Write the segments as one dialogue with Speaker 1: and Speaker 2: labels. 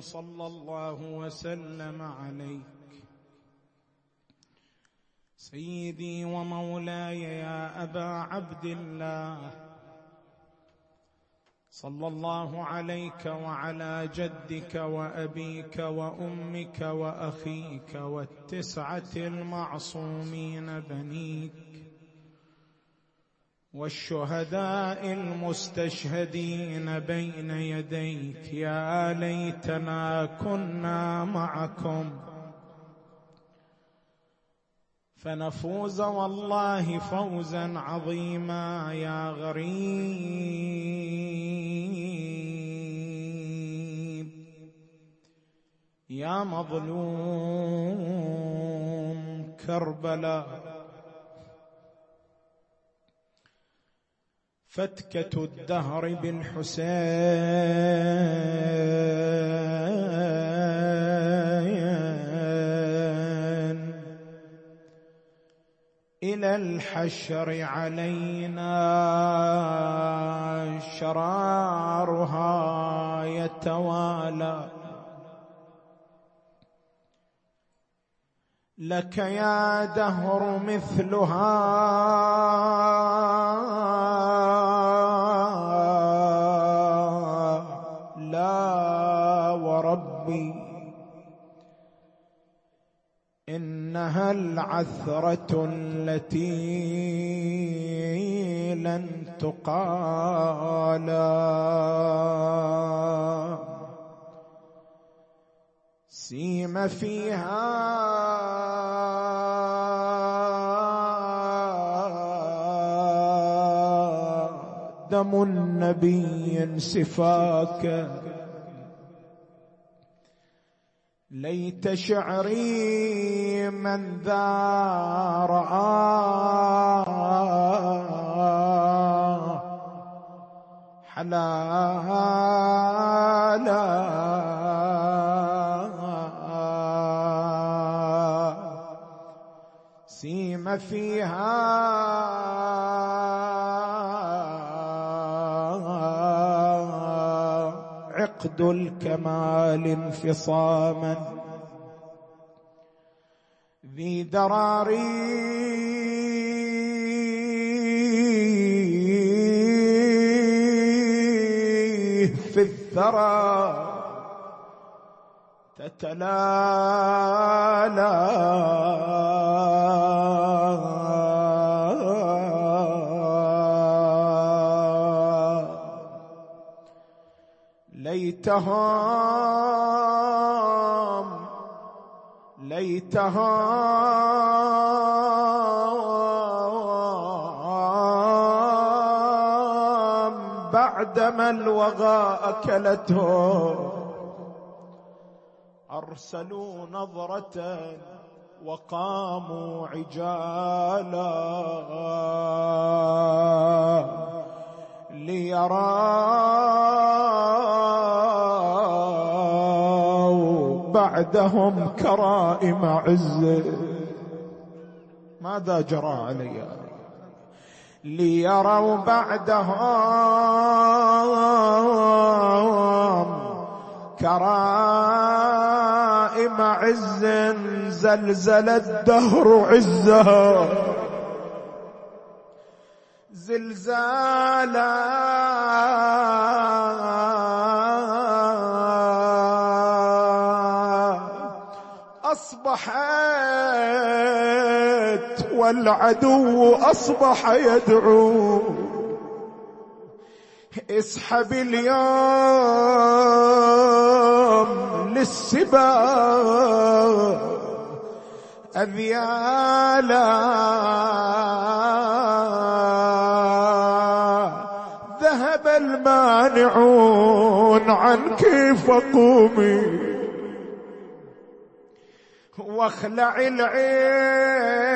Speaker 1: صلى الله وسلم عليك. سيدي ومولاي يا أبا عبد الله صلى الله عليك وعلى جدك وأبيك وأمك وأخيك والتسعة المعصومين بنيك. والشهداء المستشهدين بين يديك يا ليتنا كنا معكم. فنفوز والله فوزا عظيما يا غريب. يا مظلوم كربلاء فتكة الدهر بالحسين إلى الحشر علينا شرارها يتوالى لك يا دهر مثلها. لا وربي إنها العثرة التي لن تقالى سيم فيها. دم النبي سفاك ليت شعري من ذا رآه حلالا. فيها عقد الكمال انفصاما ذي دراري في الثرى تتلالى ليتهم ليتهم بعدما الوغى أكلته. أرسلوا نظرة وقاموا عجالا ليروا بعدهم كرائم عز. ماذا جرى علي؟ ليروا بعدهم كرائم عز زلزل الدهر عزها زلزالا. أصبحت والعدو أصبح يدعو. اسحب اليوم للسبا أذيالا ذهب المانعون عنك فقومي. واخلع العيز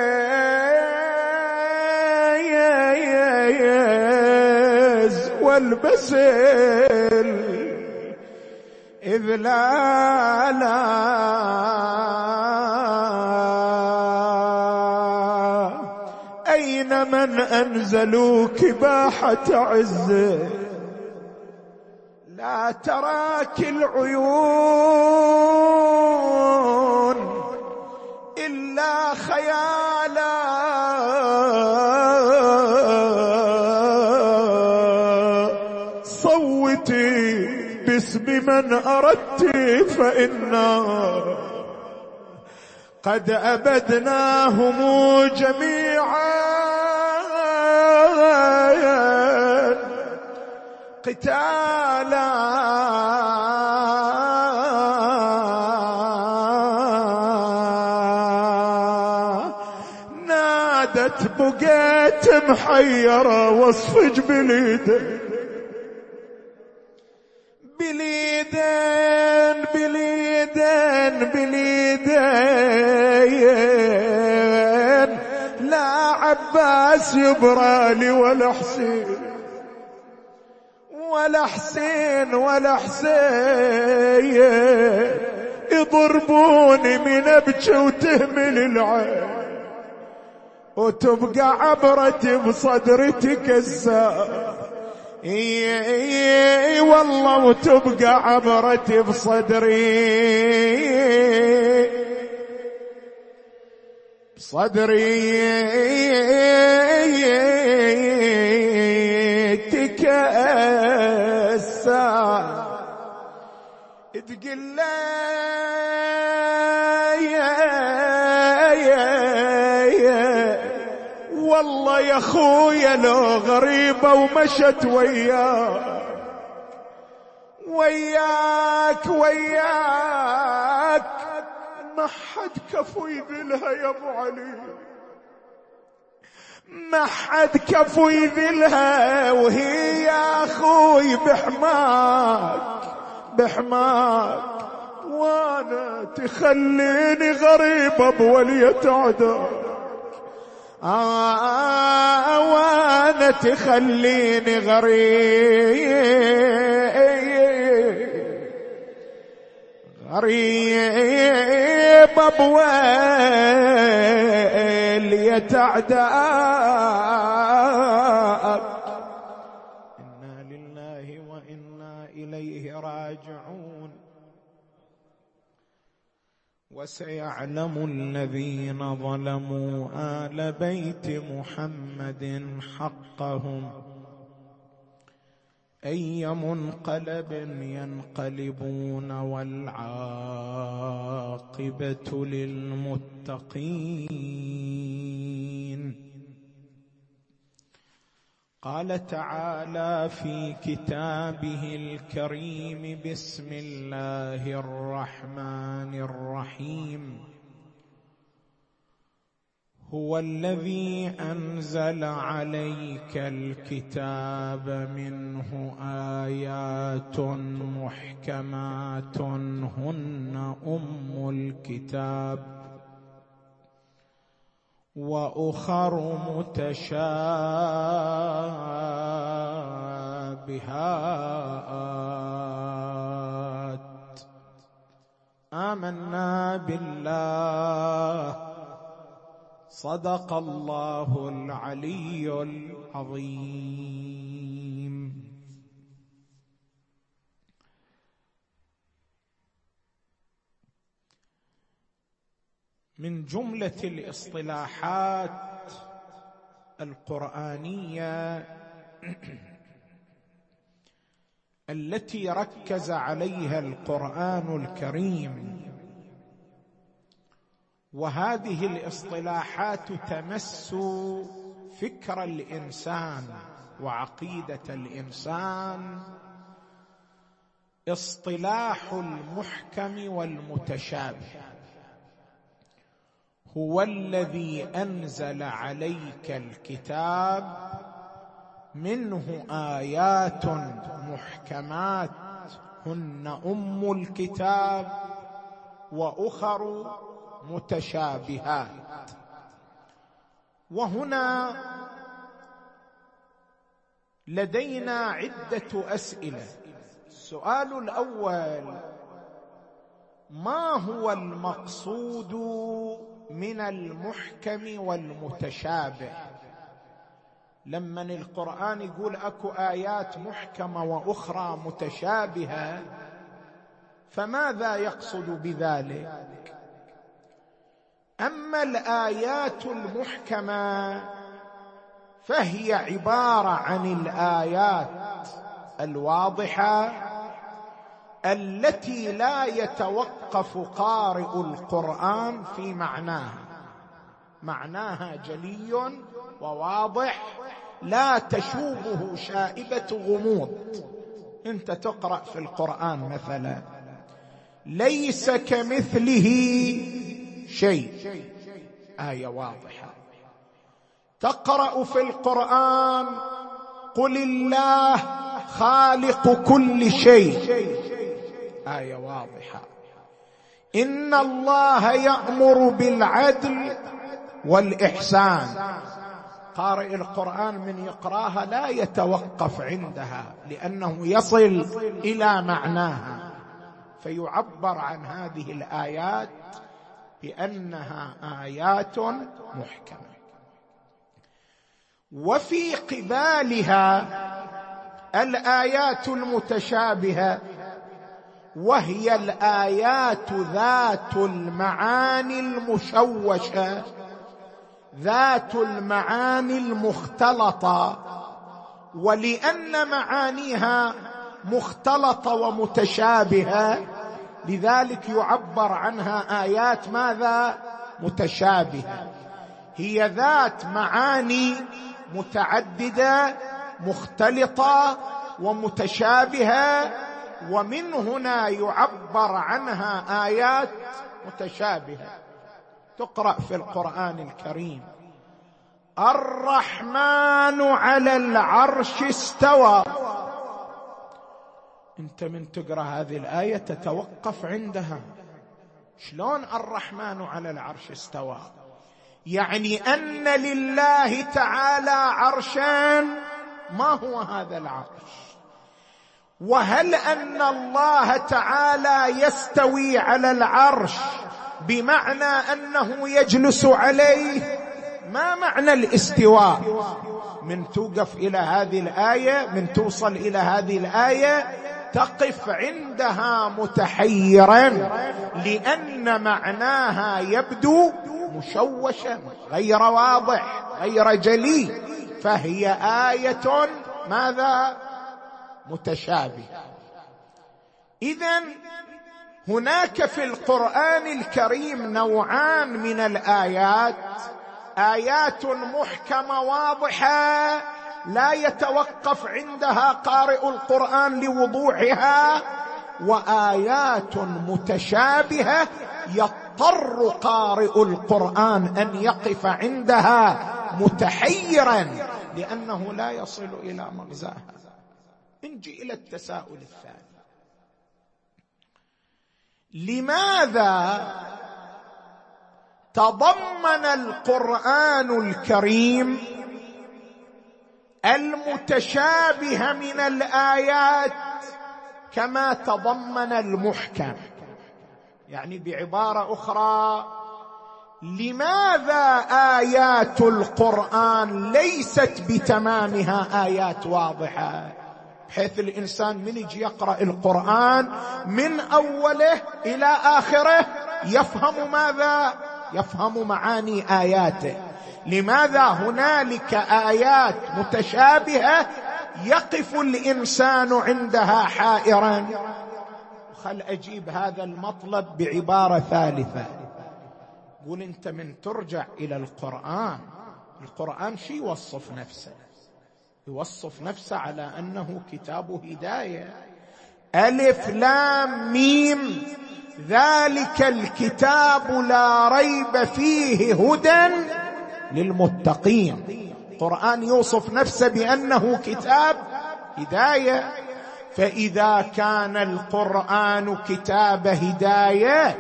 Speaker 1: والبس إذ لا لا أين من أنزلوا كباحة عز لا تراك العيون إلا خيالا باسم من أردت فإنا قد أبدناهم جميعا. قتالا. نادت بقيت محيرة واصفج بليدين بليدين بليدين بليدين. لا عباس يبرالي ولا حسين ولا حسين ولا حسين. يضربوني من ابكي وتهمل العين. وتبقى عبرتي بصدرتي كسار اي والله وتبقى عبرتي بصدري. بصدري. تقل يا خويا لو غريبة ومشت وياك وياك وياك. ما حد كفو يذلها يا أبو علي. ما حد كفو يذلها وهي يا أخوي بحماك بحماك. وأنا تخليني غريب بولية عداك وأنا تخليني غريب غريب بويل يتعداك وسيعلم الذين ظلموا آل بيت محمد حقهم. أي منقلب ينقلبون والعاقبة للمتقين. قال تعالى في كتابه الكريم بسم الله الرحمن الرحيم. هو الذي أنزل عليك الكتاب منه آيات محكمات هن أم الكتاب. وأخر متشابهات. آمنا بالله. صدق الله العلي العظيم. من جملة الاصطلاحات القرآنية التي ركز عليها القرآن الكريم. وهذه الاصطلاحات تمس فكر الإنسان وعقيدة الإنسان. اصطلاح المحكم والمتشابه. هو الذي أنزل عليك الكتاب منه آيات محكمات هن أم الكتاب وأخر متشابهات. وهنا لدينا عدة أسئلة. السؤال الأول ما هو المقصود من المحكم والمتشابه.
Speaker 2: لما القرآن يقول أكو آيات محكمة وأخرى متشابهة فماذا يقصد بذلك؟ أما الآيات المحكمة فهي عبارة عن الآيات الواضحة التي لا يتوقف قارئ القرآن في معناها. معناها جلي وواضح لا تشوبه شائبة غموض. انت تقرأ في القرآن مثلا. ليس كمثله شيء. آية واضحة. تقرأ في القرآن قل الله خالق كل شيء. آية واضحة. إن الله يأمر بالعدل والإحسان. قارئ القرآن من يقراها لا يتوقف عندها لأنه يصل إلى معناها. فيعبر عن هذه الآيات بأنها آيات محكمة. وفي قبالها الآيات المتشابهة وهي الآيات ذات المعاني المشوشة ذات المعاني المختلطة. ولأن معانيها مختلطة ومتشابهة لذلك يعبر عنها آيات ماذا؟ متشابهة. هي ذات معاني متعددة مختلطة ومتشابهة ومن هنا يعبر عنها آيات متشابهة تقرأ في القرآن الكريم. الرحمن على العرش استوى. انت من تقرأ هذه الآية تتوقف عندها. شلون الرحمن على العرش استوى؟ يعني أن لله تعالى عرشا ما هو هذا العرش؟ وهل أن الله تعالى يستوي على العرش بمعنى أنه يجلس عليه؟ ما معنى الاستواء؟ من توقف إلى هذه الآية من توصل إلى هذه الآية تقف عندها متحيرا لأن معناها يبدو مشوشا غير واضح غير جلي. فهي آية ماذا؟ متشابهه اذا هناك في القرآن الكريم نوعان من الآيات. آيات محكمة واضحة لا يتوقف عندها قارئ القرآن لوضوحها وآيات متشابهة يضطر قارئ القرآن أن يقف عندها متحيرا لأنه لا يصل إلى مغزاها. نجي إلى التساؤل الثاني. لماذا تضمن القرآن الكريم المتشابه من الآيات كما تضمن المحكم؟ يعني بعبارة أخرى لماذا آيات القرآن ليست بتمامها آيات واضحة؟ بحيث الإنسان من يجي يقرأ القرآن من أوله إلى آخره يفهم ماذا؟ يفهم معاني آياته. لماذا هنالك آيات متشابهة يقف الإنسان عندها حائرا؟ خل أجيب هذا المطلب بعبارة ثالثة. قول أنت من ترجع إلى القرآن. القرآن شي يوصف نفسه؟ يوصف نفسه على أنه كتاب هداية. ألف لام ميم. ذلك الكتاب لا ريب فيه هدى للمتقين. القران يوصف نفسه بأنه كتاب هداية. فإذا كان القرآن كتاب هداية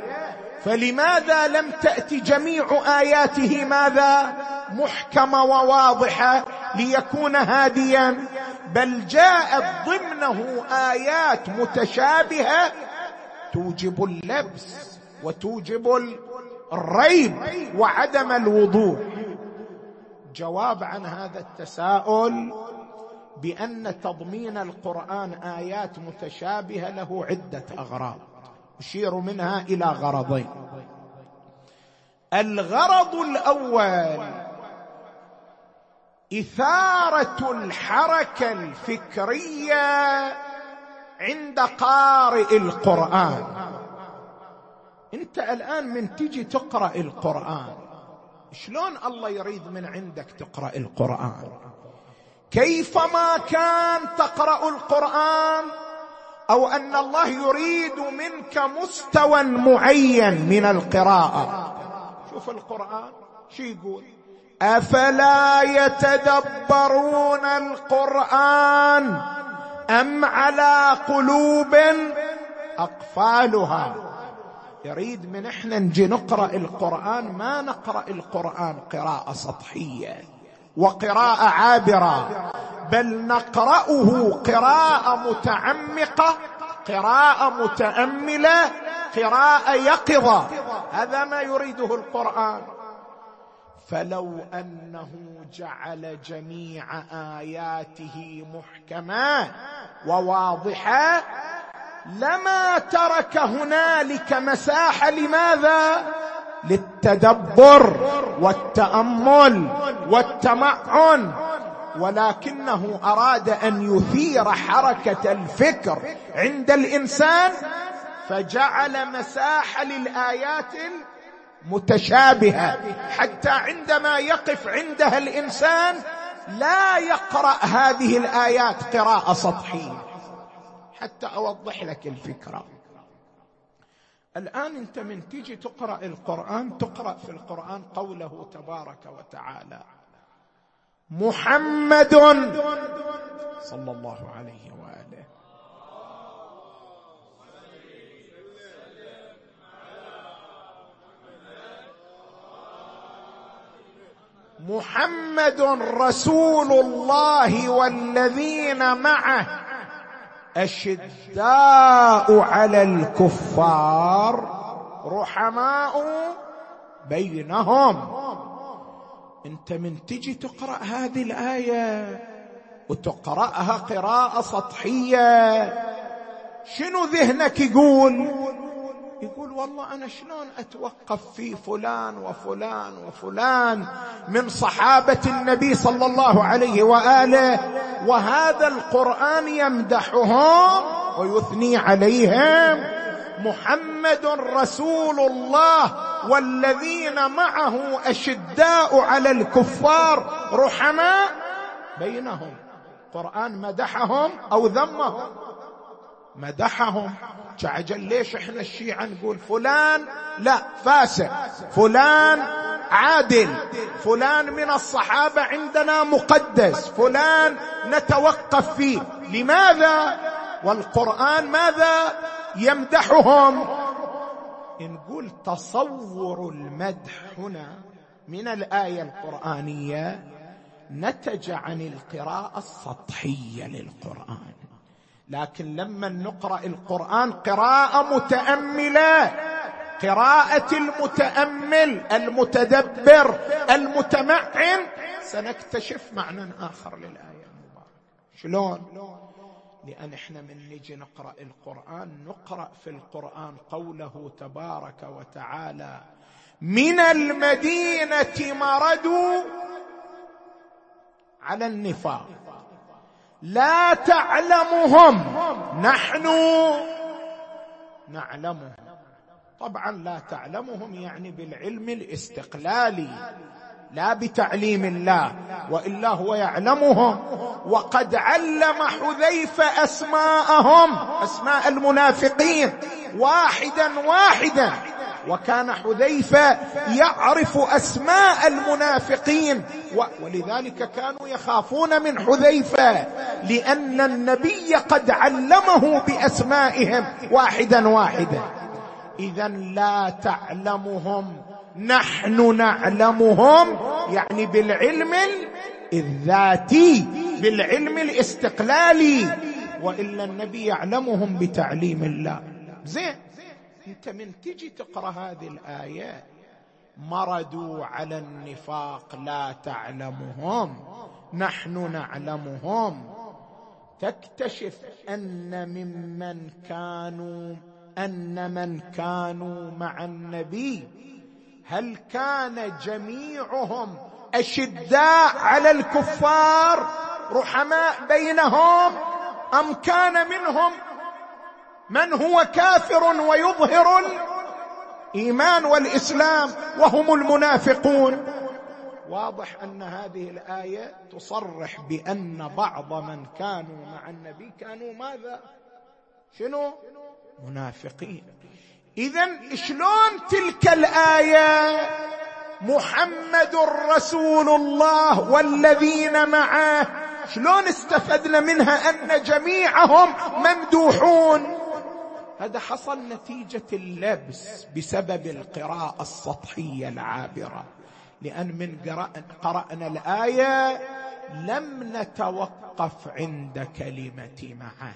Speaker 2: فلماذا لم تات جميع آياته؟ ماذا؟ محكمة وواضحة ليكون هاديا. بل جاءت ضمنه آيات متشابهة توجب اللبس وتوجب الريب وعدم الوضوح جواب عن هذا التساؤل بأن تضمين القرآن آيات متشابهة له عدة أغراض. اشير منها إلى غرضين. الغرض الأول إثارة الحركة الفكرية عند قارئ القرآن. أنت الآن من تجي تقرأ القرآن شلون الله يريد من عندك تقرأ القرآن؟ كيفما كان تقرأ القرآن أو أن الله يريد منك مستوى معين من القراءة. شوف القرآن شو يقول؟ أفلا يتدبرون القرآن أم على قلوب أقفالها؟ يريد من إحنا نجي نقرأ القرآن ما نقرأ القرآن قراءة سطحية. وقراءه عابره بل نقرأه قراءه متعمقة قراءه متأملة قراءه يقظة. هذا ما يريده القرآن. فلو أنه جعل جميع آياته محكمات وواضحة لما ترك هنالك مساحة. لماذا؟ للتدبر والتأمل والتمعن ولكنه أراد أن يثير حركة الفكر عند الإنسان فجعل مساحه للآيات المتشابهة. حتى عندما يقف عندها الإنسان لا يقرأ هذه الآيات قراءة سطحية. حتى أوضح لك الفكرة. الآن أنت من تيجي تقرأ القرآن تقرأ في القرآن قوله تبارك وتعالى. محمد صلى الله عليه وآله. محمد رسول الله والذين معه. أشداء على الكفار رحماء بينهم. أنت من تجي تقرأ هذه الآية وتقرأها قراءة سطحية شنو ذهنك يقول؟ يقول والله أنا شلون أتوقف في فلان وفلان وفلان من صحابة النبي صلى الله عليه وآله وهذا القرآن يمدحهم ويثني عليهم. محمد رسول الله والذين معه أشداء على الكفار رحماء بينهم. قرآن مدحهم أو ذمهم. مدحهم. عجل ليش إحنا الشيعة نقول فلان؟ لا فاسق فلان عادل. فلان من الصحابة عندنا مقدس. فلان نتوقف فيه. لماذا؟ والقرآن ماذا؟ يمدحهم. نقول تصور المدح هنا من الآية القرآنية نتج عن القراءة السطحية للقرآن. لكن لما نقرأ القرآن قراءة متأملة. قراءة المتأمل المتدبر المتمعن. سنكتشف معنى آخر للآية المباركة. شلون؟ لأن إحنا من نجي نقرأ القرآن نقرأ في القرآن قوله تبارك وتعالى من المدينة مردوا على النفاق. لا تعلمهم. نحن نعلمهم. طبعا لا تعلمهم يعني بالعلم الاستقلالي لا بتعليم الله وإلا هو يعلمهم. وقد علم حذيفة أسماءهم أسماء المنافقين واحدا واحدا. وكان حذيفة يعرف أسماء المنافقين. ولذلك كانوا يخافون من حذيفة لأن النبي قد علمه بأسمائهم واحدا واحدا. اذا لا تعلمهم نحن نعلمهم يعني بالعلم الذاتي بالعلم الاستقلالي. وإلا النبي يعلمهم بتعليم الله. زين. أنت من تجي تقرأ هذه الآية مردوا على النفاق لا تعلمهم نحن نعلمهم. تكتشف أن ممن كانوا أن من كانوا مع النبي هل كان جميعهم أشداء على الكفار رحماء بينهم أم كان منهم من هو كافر ويظهر الإيمان والإسلام وهم المنافقون. واضح أن هذه الآية تصرح بأن بعض من كانوا مع النبي كانوا ماذا؟ شنو؟ منافقين. اذا شلون تلك الآية؟ محمد رسول الله والذين معه شلون استفدنا منها أن جميعهم ممدوحون؟ هذا حصل نتيجة اللبس بسبب القراءة السطحية العابرة. لأن من قرأنا الآية لم نتوقف عند كلمة معه.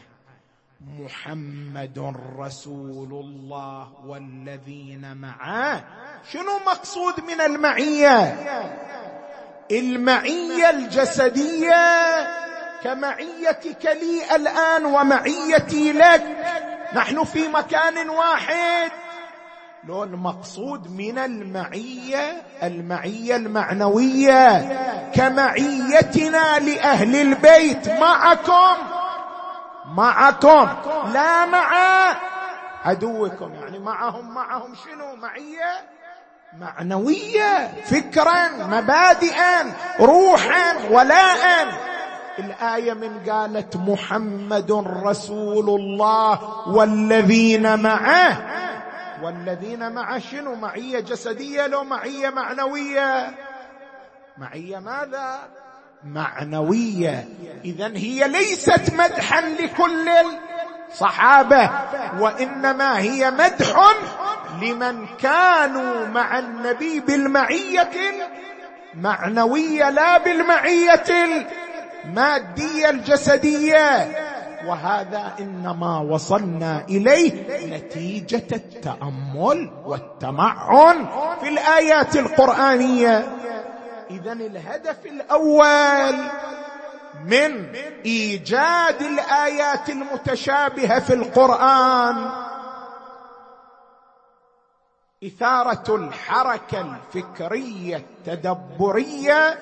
Speaker 2: محمد رسول الله والذين معه. شنو مقصود من المعية؟ المعية الجسدية كمعيتك لي الآن ومعيتي لك. نحن في مكان واحد. لو المقصود من المعية المعية المعنوية. كمعيتنا لأهل البيت معكم معكم. لا مع عدوكم. يعني معهم معهم شنو؟ معية معنوية فكرا مبادئا روحا ولاء الآية من قالت محمد رسول الله والذين معه. والذين معه شنو؟ معية جسدية لو معية معنوية. معية ماذا؟ معنوية. اذا هي ليست مدحا لكل الصحابة وإنما هي مدح لمن كانوا مع النبي بالمعية المعنويه لا بالمعية الماديه الجسديه وهذا إنما وصلنا إليه نتيجة التأمل والتمعن في الآيات القرآنية. اذا الهدف الأول من إيجاد الآيات المتشابهة في القرآن. إثارة الحركة الفكرية التدبرية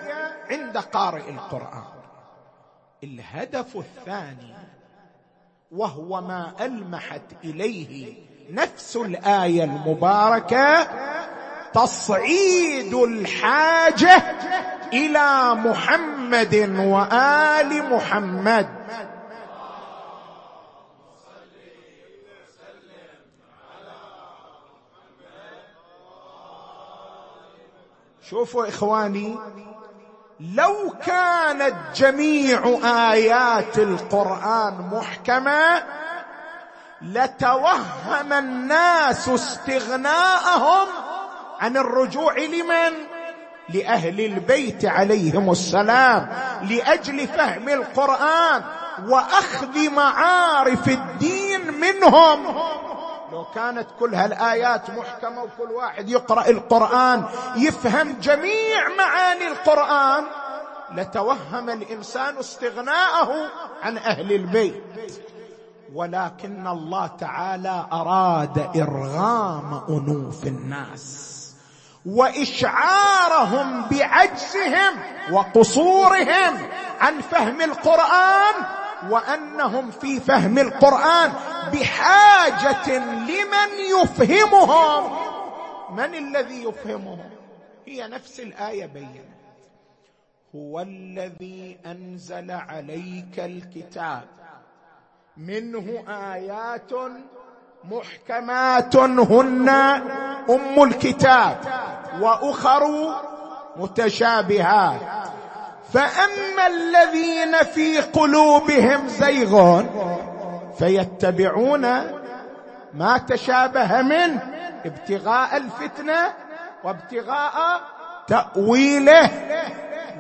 Speaker 2: عند قارئ القرآن. الهدف الثاني وهو ما ألمحت إليه نفس الآية المباركة تصعيد الحاجة إلى محمد وآل محمد. شوفوا إخواني لو كانت جميع آيات القرآن محكمة لتوهم الناس استغناءهم عن الرجوع لمن؟ لأهل البيت عليهم السلام لأجل فهم القرآن وأخذ معارف الدين منهم. لو كانت كل هالآيات محكمة وكل واحد يقرأ القرآن يفهم جميع معاني القرآن لتوهم الإنسان استغناءه عن أهل البيت. ولكن الله تعالى أراد إرغام أنوف الناس وإشعارهم بعجزهم وقصورهم عن فهم القرآن وأنهم في فهم القرآن بحاجة لمن يفهمهم. من الذي يفهمهم؟ هي نفس الآية بينت هو الذي أنزل عليك الكتاب. منه آيات محكمات هن أم الكتاب. وأخر متشابهات. فأما الذين في قلوبهم زيغ فيتبعون ما تشابه منه ابتغاء الفتنة وابتغاء تأويله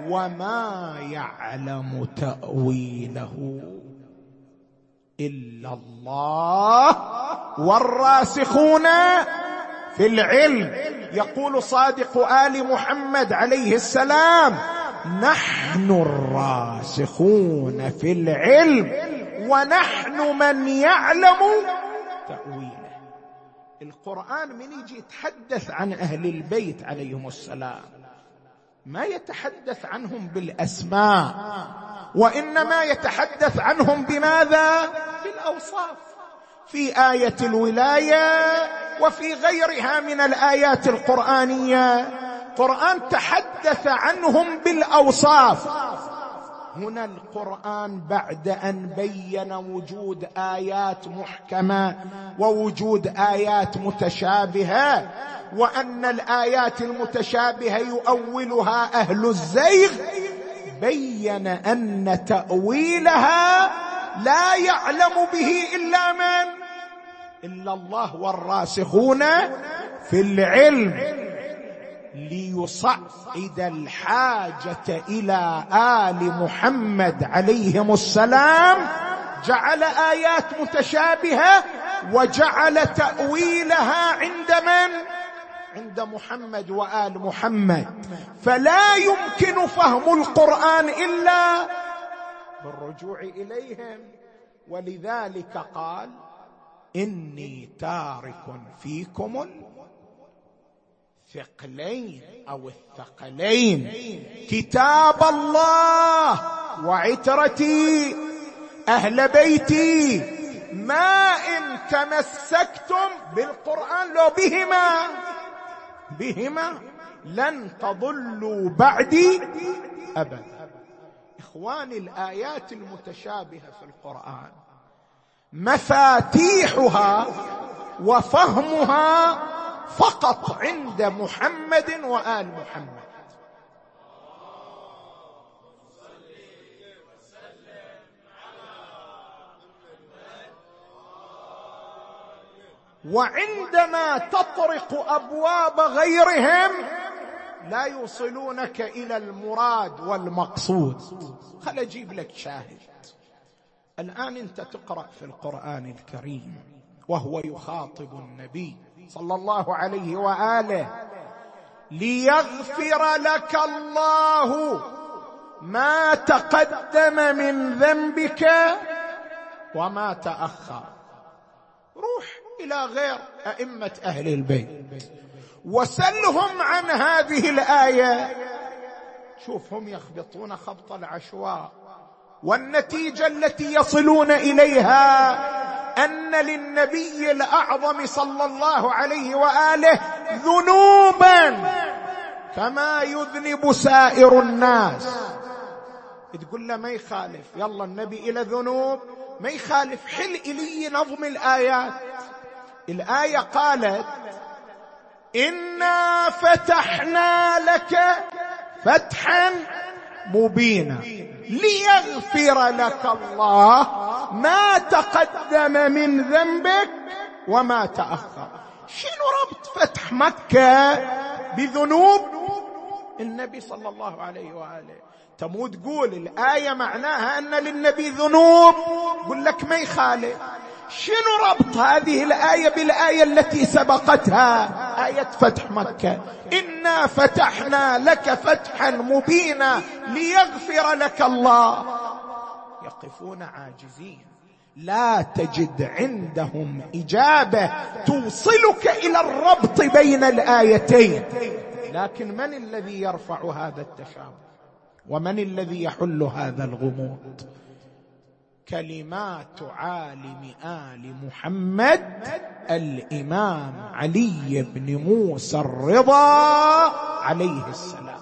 Speaker 2: وما يعلم تأويله إلا الله والراسخون في العلم. يقول صادق آل محمد عليه السلام نحن الراسخون في العلم ونحن من يعلم تأويله. القرآن من يجي يتحدث عن أهل البيت عليهم السلام. ما يتحدث عنهم بالأسماء وإنما يتحدث عنهم بماذا؟ بالاوصاف في آية الولاية وفي غيرها من الآيات القرآنية. القرآن تحدث عنهم بالأوصاف. هنا القرآن بعد أن بين وجود آيات محكمة ووجود آيات متشابهة وأن الآيات المتشابهة يؤولها أهل الزيغ بين أن تأويلها لا يعلم به إلا من؟ إلا الله والراسخون في العلم. ليصعد الحاجة إلى آل محمد عليهم السلام جعل آيات متشابهة وجعل تأويلها عند من؟ عند محمد وآل محمد. فلا يمكن فهم القرآن إلا بالرجوع إليهم. ولذلك قال إني تارك فيكم الثقلين أو الثقلين. كتاب الله وعترتي. أهل بيتي ما إن تمسكتم بالقرآن لو بهما بهما لن تضلوا بعدي أبدا. إخواني الآيات المتشابهة في القرآن مفاتيحها وفهمها فقط عند محمد وآل محمد. وعندما تطرق أبواب غيرهم لا يوصلونك إلى المراد والمقصود. خل أجيب لك شاهد. الآن أنت تقرأ في القرآن الكريم وهو يخاطب النبي. صلى الله عليه وآله. ليغفر لك الله ما تقدم من ذنبك وما تأخر. روح إلى غير أئمة أهل البيت وسلهم عن هذه الآية. شوف هم يخبطون خبط العشواء والنتيجة التي يصلون إليها. أن للنبي الأعظم صلى الله عليه وآله ذنوبا كما يذنب سائر الناس. تقول له ما يخالف. يلا النبي إلى ذنوب. ما يخالف. حل إلي نظم الآيات. الآية قالت إنا فتحنا لك فتحا مبينا. ليغفر لك الله ما تقدم من ذنبك وما تأخر. شنو ربط فتح مكة بذنوب؟ النبي صلى الله عليه وآله. تمو تقول الآية معناها أن للنبي ذنوب. يقول لك ما يخالف. شنو ربط هذه الآية بالآية التي سبقتها؟ آية فتح مكة. إنا فتحنا لك فتحا مبينا ليغفر لك الله. يقفون عاجزين. لا تجد عندهم إجابة توصلك إلى الربط بين الآيتين. لكن من الذي يرفع هذا التشابه؟ ومن الذي يحل هذا الغموض؟ كلمات عالم آل محمد الإمام علي بن موسى الرضا عليه السلام.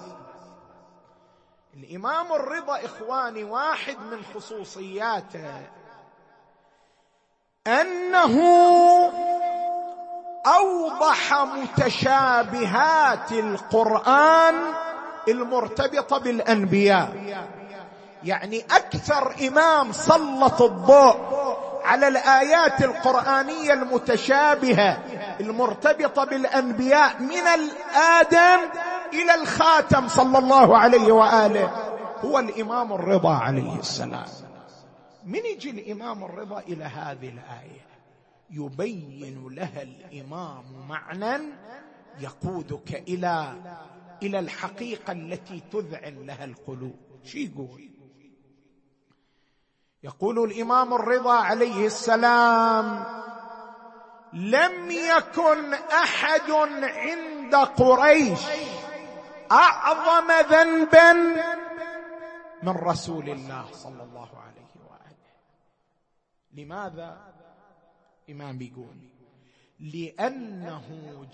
Speaker 2: الإمام الرضا إخواني واحد من خصوصياته. أنه أوضح متشابهات القرآن المرتبطة بالأنبياء. يعني أكثر إمام سلط الضوء على الآيات القرآنية المتشابهة المرتبطة بالأنبياء من الآدم إلى الخاتم صلى الله عليه وآله. هو الإمام الرضا عليه السلام. من يجي الإمام الرضا إلى هذه الآية؟ يبين لها الإمام معنى يقودك إلى إلى الحقيقة التي تذعن لها القلوب. شو يقول؟ يقول الإمام الرضا عليه السلام لم يكن أحد عند قريش أعظم ذنبا من رسول الله صلى الله عليه وآله. لماذا؟ إمام يقول لأنه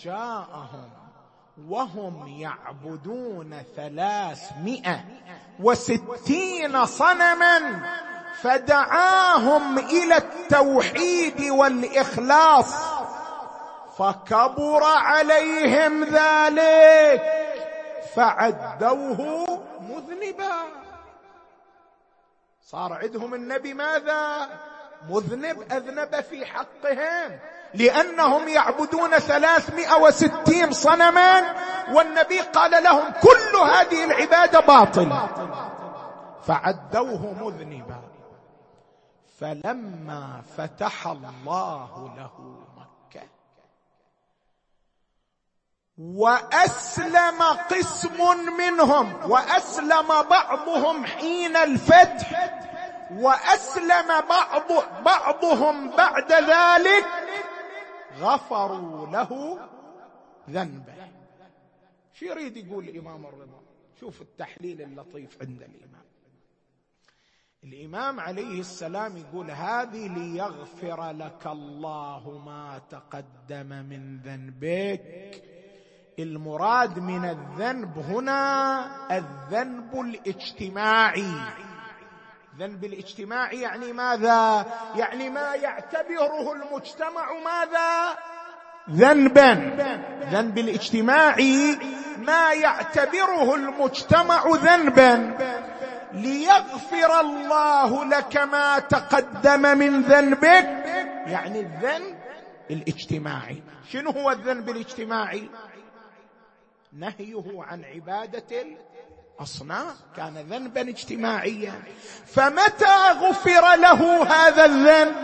Speaker 2: جاءهم وهم يعبدون ثلاثمائة وستين صنما فدعاهم إلى التوحيد والإخلاص فكبر عليهم ذلك فعدوه مذنبا. صار عندهم النبي ماذا؟ مذنب أذنب في حقهم لأنهم يعبدون ثلاثمائة وستين صنما والنبي قال لهم كل هذه العبادة باطلة فعدوه مذنبا. فلما فتح الله له مكة وأسلم قسم منهم وأسلم بعضهم حين الفتح وأسلم بعض بعضهم بعد ذلك غفروا له ذنبه. شو يريد يقول الامام الرضا؟ شوف التحليل اللطيف عند الإمام. الإمام عليه السلام يقول هذه ليغفر لك الله ما تقدم من ذنبك. المراد من الذنب هنا الذنب الاجتماعي. الذنب الاجتماعي يعني ماذا؟ يعني ما يعتبره المجتمع ماذا؟ ذنبا. ذنب الاجتماعي ما يعتبره المجتمع ذنبا. ليغفر الله لك ما تقدم من ذنبك. يعني الذنب الاجتماعي. شنو هو الذنب الاجتماعي؟ نهيه عن عبادة الأصنام. كان ذنبا اجتماعيا. فمتى غفر له هذا الذنب؟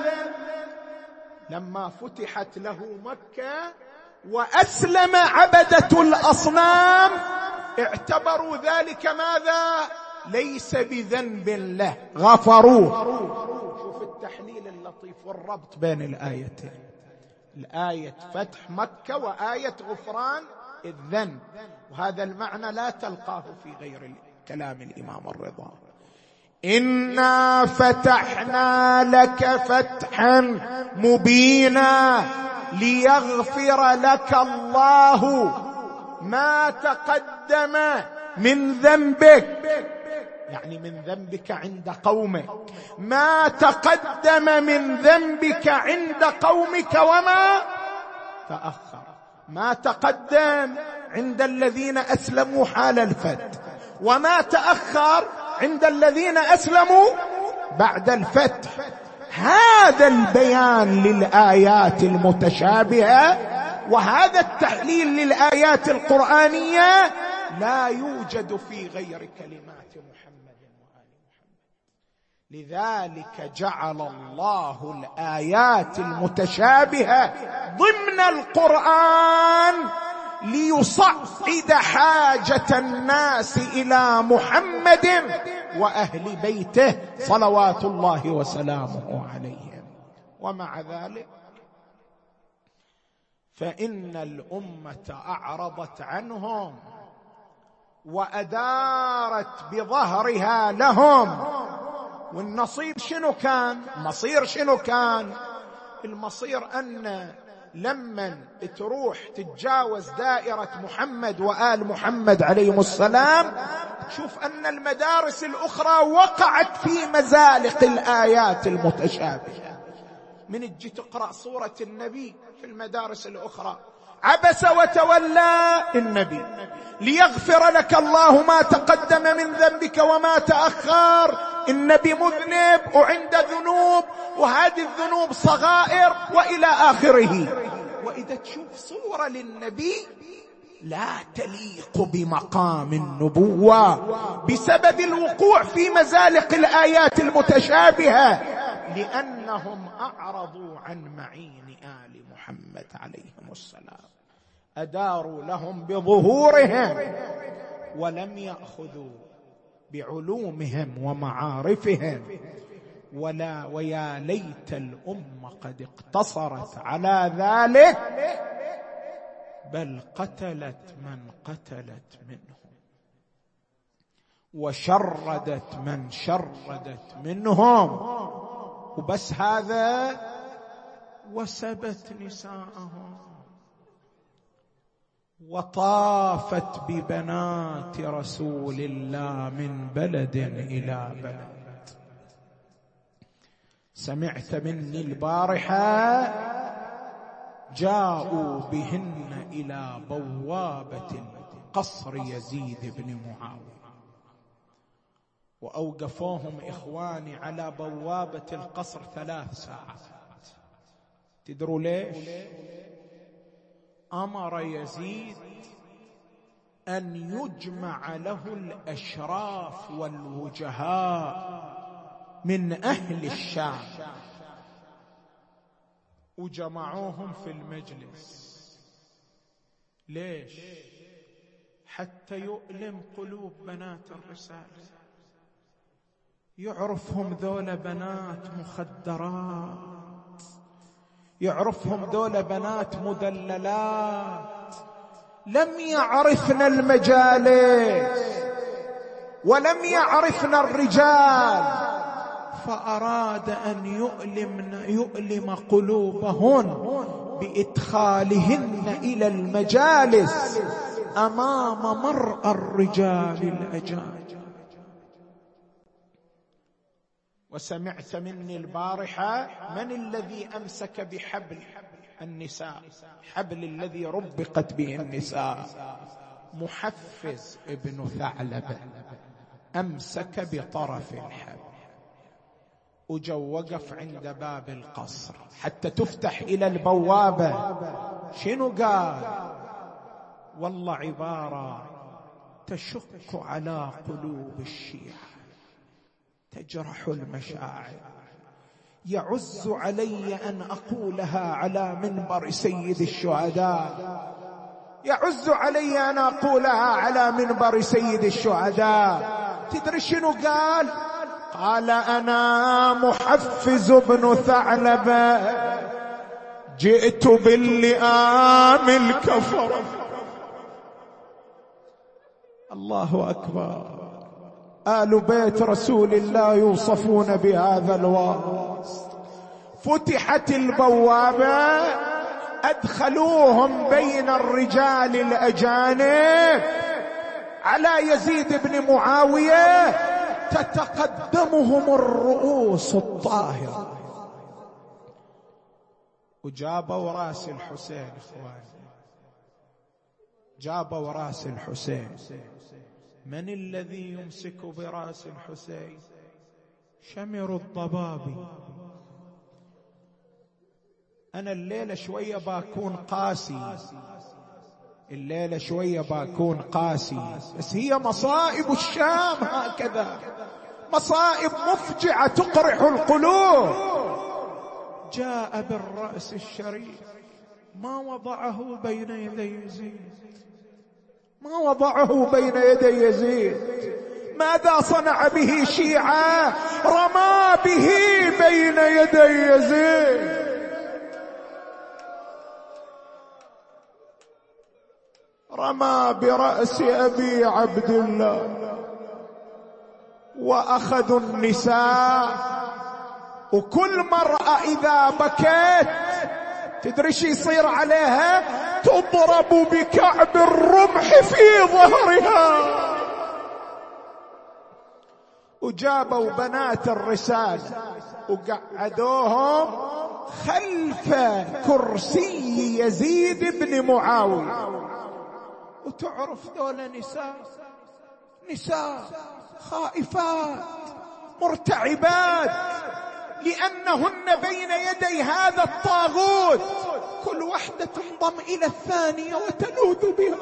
Speaker 2: لما فتحت له مكة وأسلم عبدة الأصنام. اعتبروا ذلك ماذا؟ ليس بذنب له. غفروه. شوف التحليل اللطيف والربط بين الآيتين. الآية فتح مكة وآية غفران الذنب. وهذا المعنى لا تلقاه في غير كلام الإمام الرضا. إنا فتحنا لك فتحا مبينا ليغفر لك الله ما تقدم من ذنبك. يعني من ذنبك عند قومك. ما تقدم من ذنبك عند قومك وما تأخر. ما تقدم عند الذين أسلموا حال الفتح. وما تأخر عند الذين أسلموا بعد الفتح. هذا البيان للآيات المتشابهة وهذا التحليل للآيات القرآنية لا يوجد في غير كلمات محمد وآل محمد. لذلك جعل الله الآيات المتشابهة ضمن القرآن ليصعد حاجة الناس إلى محمد وأهل بيته صلوات الله وسلامه عليهم. ومع ذلك فإن الأمة أعرضت عنهم وأدارت بظهرها لهم. والنصيب شنو كان؟ المصير شنو كان؟ المصير أن لما تروح تتجاوز دائرة محمد وآل محمد عليهم السلام تشوف أن المدارس الأخرى وقعت في مزالق الآيات المتشابهة. من تجي تقرأ صورة النبي في المدارس الأخرى عبس وتولى النبي. ليغفر لك الله ما تقدم من ذنبك وما تأخر. النبي مذنب وعنده ذنوب وهذه الذنوب صغائر وإلى آخره. وإذا تشوف صورة للنبي لا تليق بمقام النبوة بسبب الوقوع في مزالق الآيات المتشابهة. لأنهم أعرضوا عن معين آل محمد عليهم السلام. أداروا لهم بظهورهم ولم يأخذوا بعلومهم ومعارفهم. ولا ويا ليت الأمة قد اقتصرت على ذلك بل قتلت من قتلت منهم وشردت من شردت منهم. وبس هذا وسبت نساءهم. وطافت ببنات رسول الله من بلد إلى بلد. سمعت مني البارحة جاءوا بهن إلى بوابة قصر يزيد بن معاوية. وأوقفوهم إخواني على بوابة القصر ثلاث ساعات. تدروا ليش؟ أمر يزيد أن يجمع له الأشراف والوجهاء من أهل الشام. وجمعوهم في المجلس. ليش؟ حتى يؤلم قلوب بنات الرسالة. يعرفهم ذول بنات مخدرات. يعرفهم ذول بنات مدللات. لم يعرفن المجالس ولم يعرفن الرجال. فأراد أن يؤلمن يؤلم قلوبهن بإدخالهن إلى المجالس أمام مرأى الرجال الأجانب. وسمعت مني البارحة من الذي أمسك بحبل النساء؟ حبل الذي ربقت به النساء. محفز ابن ثعلبة أمسك بطرف الحبل. وجو وقف عند باب القصر حتى تفتح إلى البوابة. شنو قال؟ والله عبارة تشق على قلوب الشيعة. تجرح المشاعر. يعز علي أن أقولها على منبر سيد الشهداء. يعز علي أن أقولها على منبر سيد الشهداء. تدري شنو قال؟ قال أنا محفز بن ثعلبه جئت باللئام الكفر. الله أكبر. آل بيت رسول الله يوصفون بهذا الوصف فتحت البوابة أدخلوهم بين الرجال الأجانب. على يزيد بن معاوية تتقدمهم الرؤوس الطاهرة. وجابوا راس الحسين إخواني. جابوا راس الحسين. من الذي يمسك براس الحسين؟ شمر الضبابي أنا الليلة شوية بكون قاسي. الليلة شوية بكون قاسي. بس هي مصائب الشام هكذا. مصائب مفجعة تقرح القلوب. جاء بالرأس الشريف. ما وضعه بين يدي يزيد ما وضعه بين يدي يزيد. ماذا صنع به شيعة؟ رمى به بين يدي يزيد. رمى برأس أبي عبد الله. واخذوا النساء. وكل مرأة إذا بكت تدري شو يصير عليها؟ تضرب بكعب الرمح في ظهرها. وجابوا بنات الرسالة وقعدوهم خلف كرسي يزيد بن معاوية. وتعرف دول نساء؟ نساء خائفات مرتعبات. لأنهن بين يدي هذا الطاغوت. كل واحدة تنضم إلى الثانية وتلوذ بها.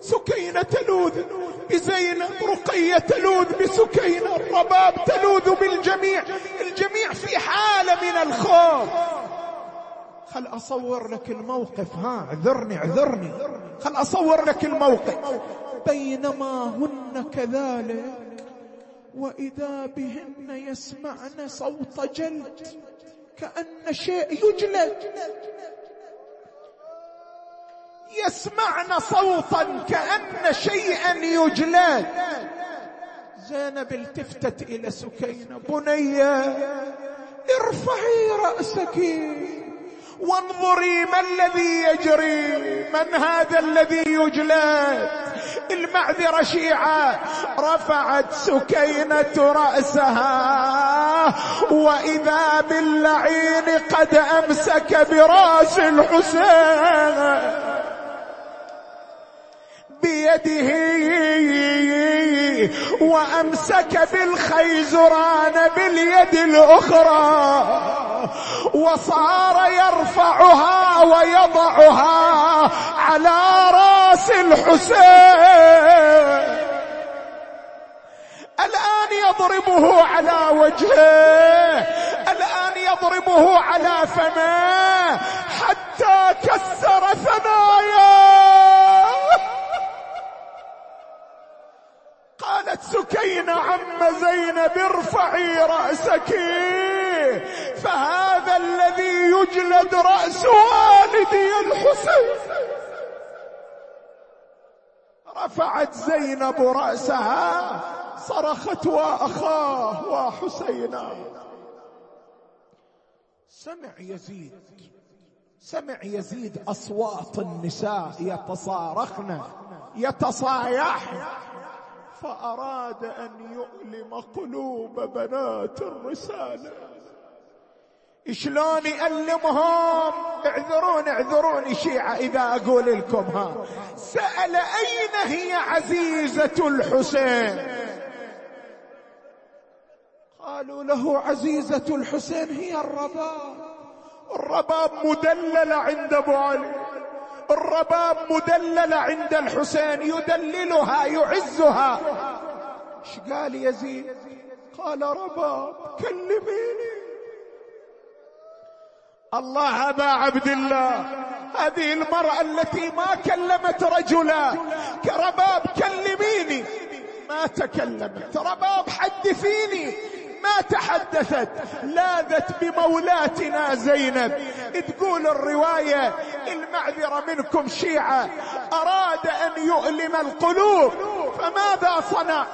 Speaker 2: سكينة تلوذ. بزينب رقية تلوذ. بسكينة الرباب تلوذ بالجميع. الجميع في حالة من الخوف. خل أصور لك الموقف. ها اعذرني اعذرني. خل أصور لك الموقف. بينما هن كذلك. وإذا بهن يسمعن صوت جلد كأن شيء يجلد. يسمعن صوتا كأن شيئا يجلد. زينب التفتت إلى سكينة بنية ارفعي رأسك وانظري ما الذي يجري من هذا الذي يجلد؟ المعذرة شيعة رفعت سكينة رأسها. وإذا باللعين قد أمسك براس الحسين بيده وأمسك بالخيزران باليد الأخرى. وصار يرفعها ويضعها على راس الحسين. الآن يضربه على وجهه الآن يضربه على فمه حتى كسر ثناياه قالت سكينة عم زينب ارفعي رأسك. فهذا الذي يجلد رأس والدي الحسين. رفعت زينب رأسها صرخت وأخاه وحسينا. سمع يزيد سمع يزيد أصوات النساء يتصارخن يتصايحن. فأراد أن يؤلم قلوب بنات الرسالة. شلون يألمهم؟ اعذرون اعذروني شيعة إذا أقول لكم ها. سأل أين هي عزيزة الحسين؟ قالوا له عزيزة الحسين هي الرباب. الرباب مدللة عند أبو علي. الرباب مدللة عند الحسين. يدللها يعزها. إيش قال يزيد؟ قال رباب كلميني. الله أبا عبد الله. هذه المرأة التي ما كلمت رجلا. كرباب كلميني. ما تكلمت. رباب حدثيني. ما تحدثت. لاذت بمولاتنا زينب. تقول الرواية المعذرة منكم شيعة. أراد أن يؤلم القلوب. فماذا صنع؟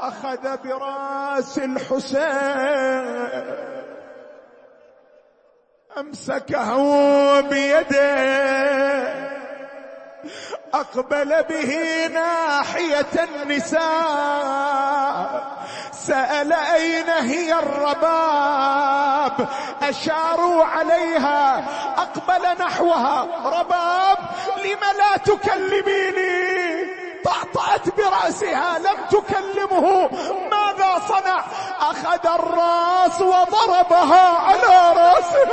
Speaker 2: أخذ برأس الحسين. أمسكه بيده. أقبل به ناحية النساء. سأل أين هي الرباب؟ أشاروا عليها. أقبل نحوها. رباب لم لا تكلميني؟ طأطأت برأسها. لم تكلمه. ماذا صنع؟ أخذ الراس وضربها على رأسه.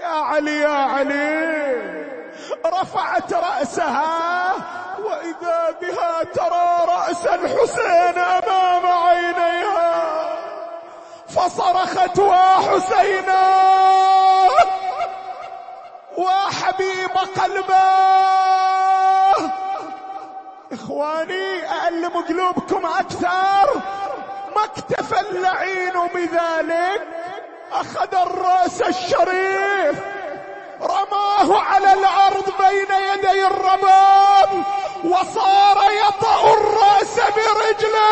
Speaker 2: يا علي يا علي. رفعت رأسها وإذا بها ترى رأس الحسين أمام عينيها فصرخت وحسينا وحبيب قلبه. إخواني أألم قلوبكم أكثر. ما اكتفى اللعين بذلك. أخذ الرأس الشريف رماه على الأرض بين يدي الرباب وصار يطأ الرأس برجله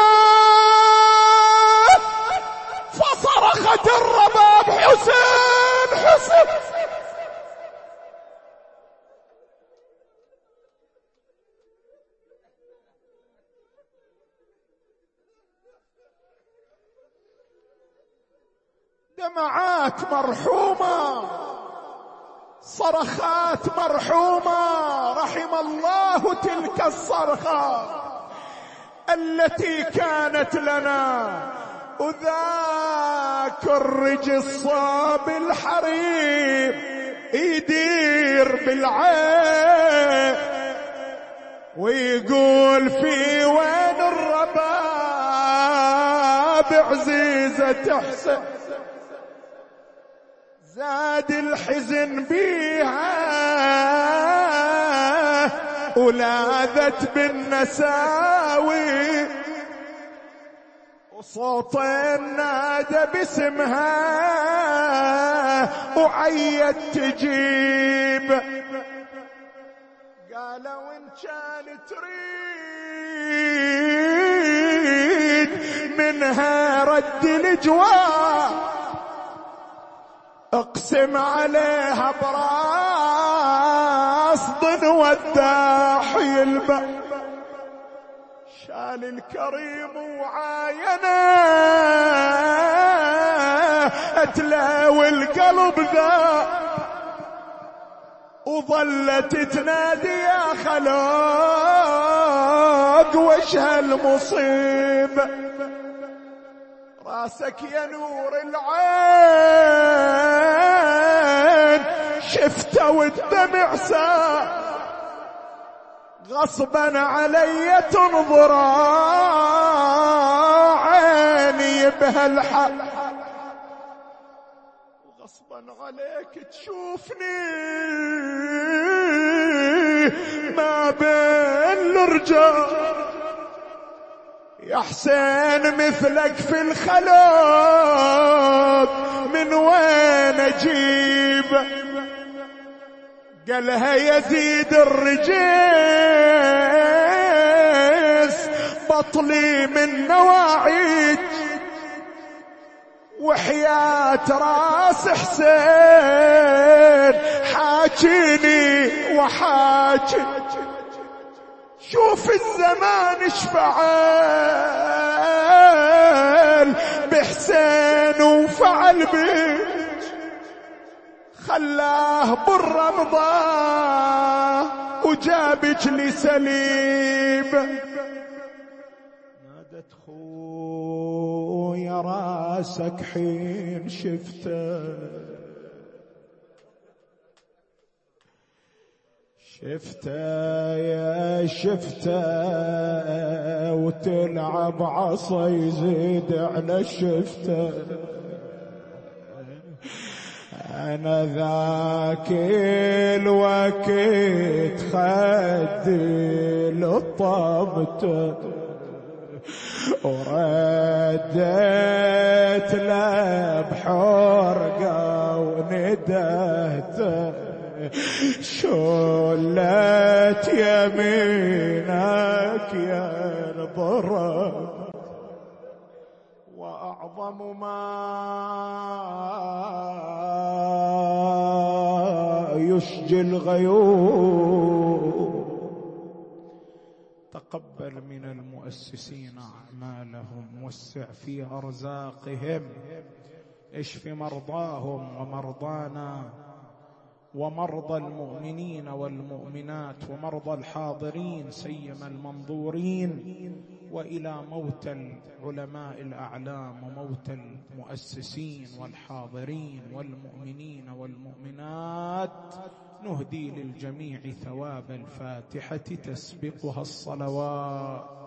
Speaker 2: فصرخت الرباب حسين حسين دمعات مرحومة. صرخات مرحومة. رحم الله تلك الصرخة التي كانت لنا. وذاك الرجل صاب الحريم يدير بالعين. ويقول في وين الرباب عزيزة حسين
Speaker 1: نادي الحزن بيها ولاذت بالنساوي. وصوت نادى باسمها وعيت تجيب. قالوا إن كان تريد منها رد الجواب أقسم عليها براس ضن وداح يلبى شال الكريم وعاينه. اتلاوي القلب ذا. وظلت تنادي يا خلاق وش هالمصيبة راسك يا نور العين. شفته والدمع سار غصبا علي تنظر. عيني بهالحق غصبا عليك تشوفني. ما بين الرجال يا حسين مثلك في الخلق من وين أجيب؟ قالها يزيد الرجيس بطلي من نواعيك وحياة راس حسين حاجيني وحاجي شوف الزمان اشفعل بحسين وفعل بيه خلاه بالرمضة وجابك لسليب نادت خويا راسك حين شفته. شفته يا شفته وتلعب عصا يزيد على شفته. أنا ذاك الوقت خدي لطبته ورديت له بحرقة وندهته. شلت يمينك يا الضرب وأعظم ما يشجي الغيوم. تقبل من المؤسسين أعمالهم وسع في أرزاقهم. اشف مرضاهم ومرضانا. ومرضى المؤمنين والمؤمنات ومرضى الحاضرين سيما المنظورين وإلى موتى العلماء الأعلام وموتى المؤسسين والحاضرين والمؤمنين والمؤمنات نهدي للجميع ثواب الفاتحة تسبقها الصلوات.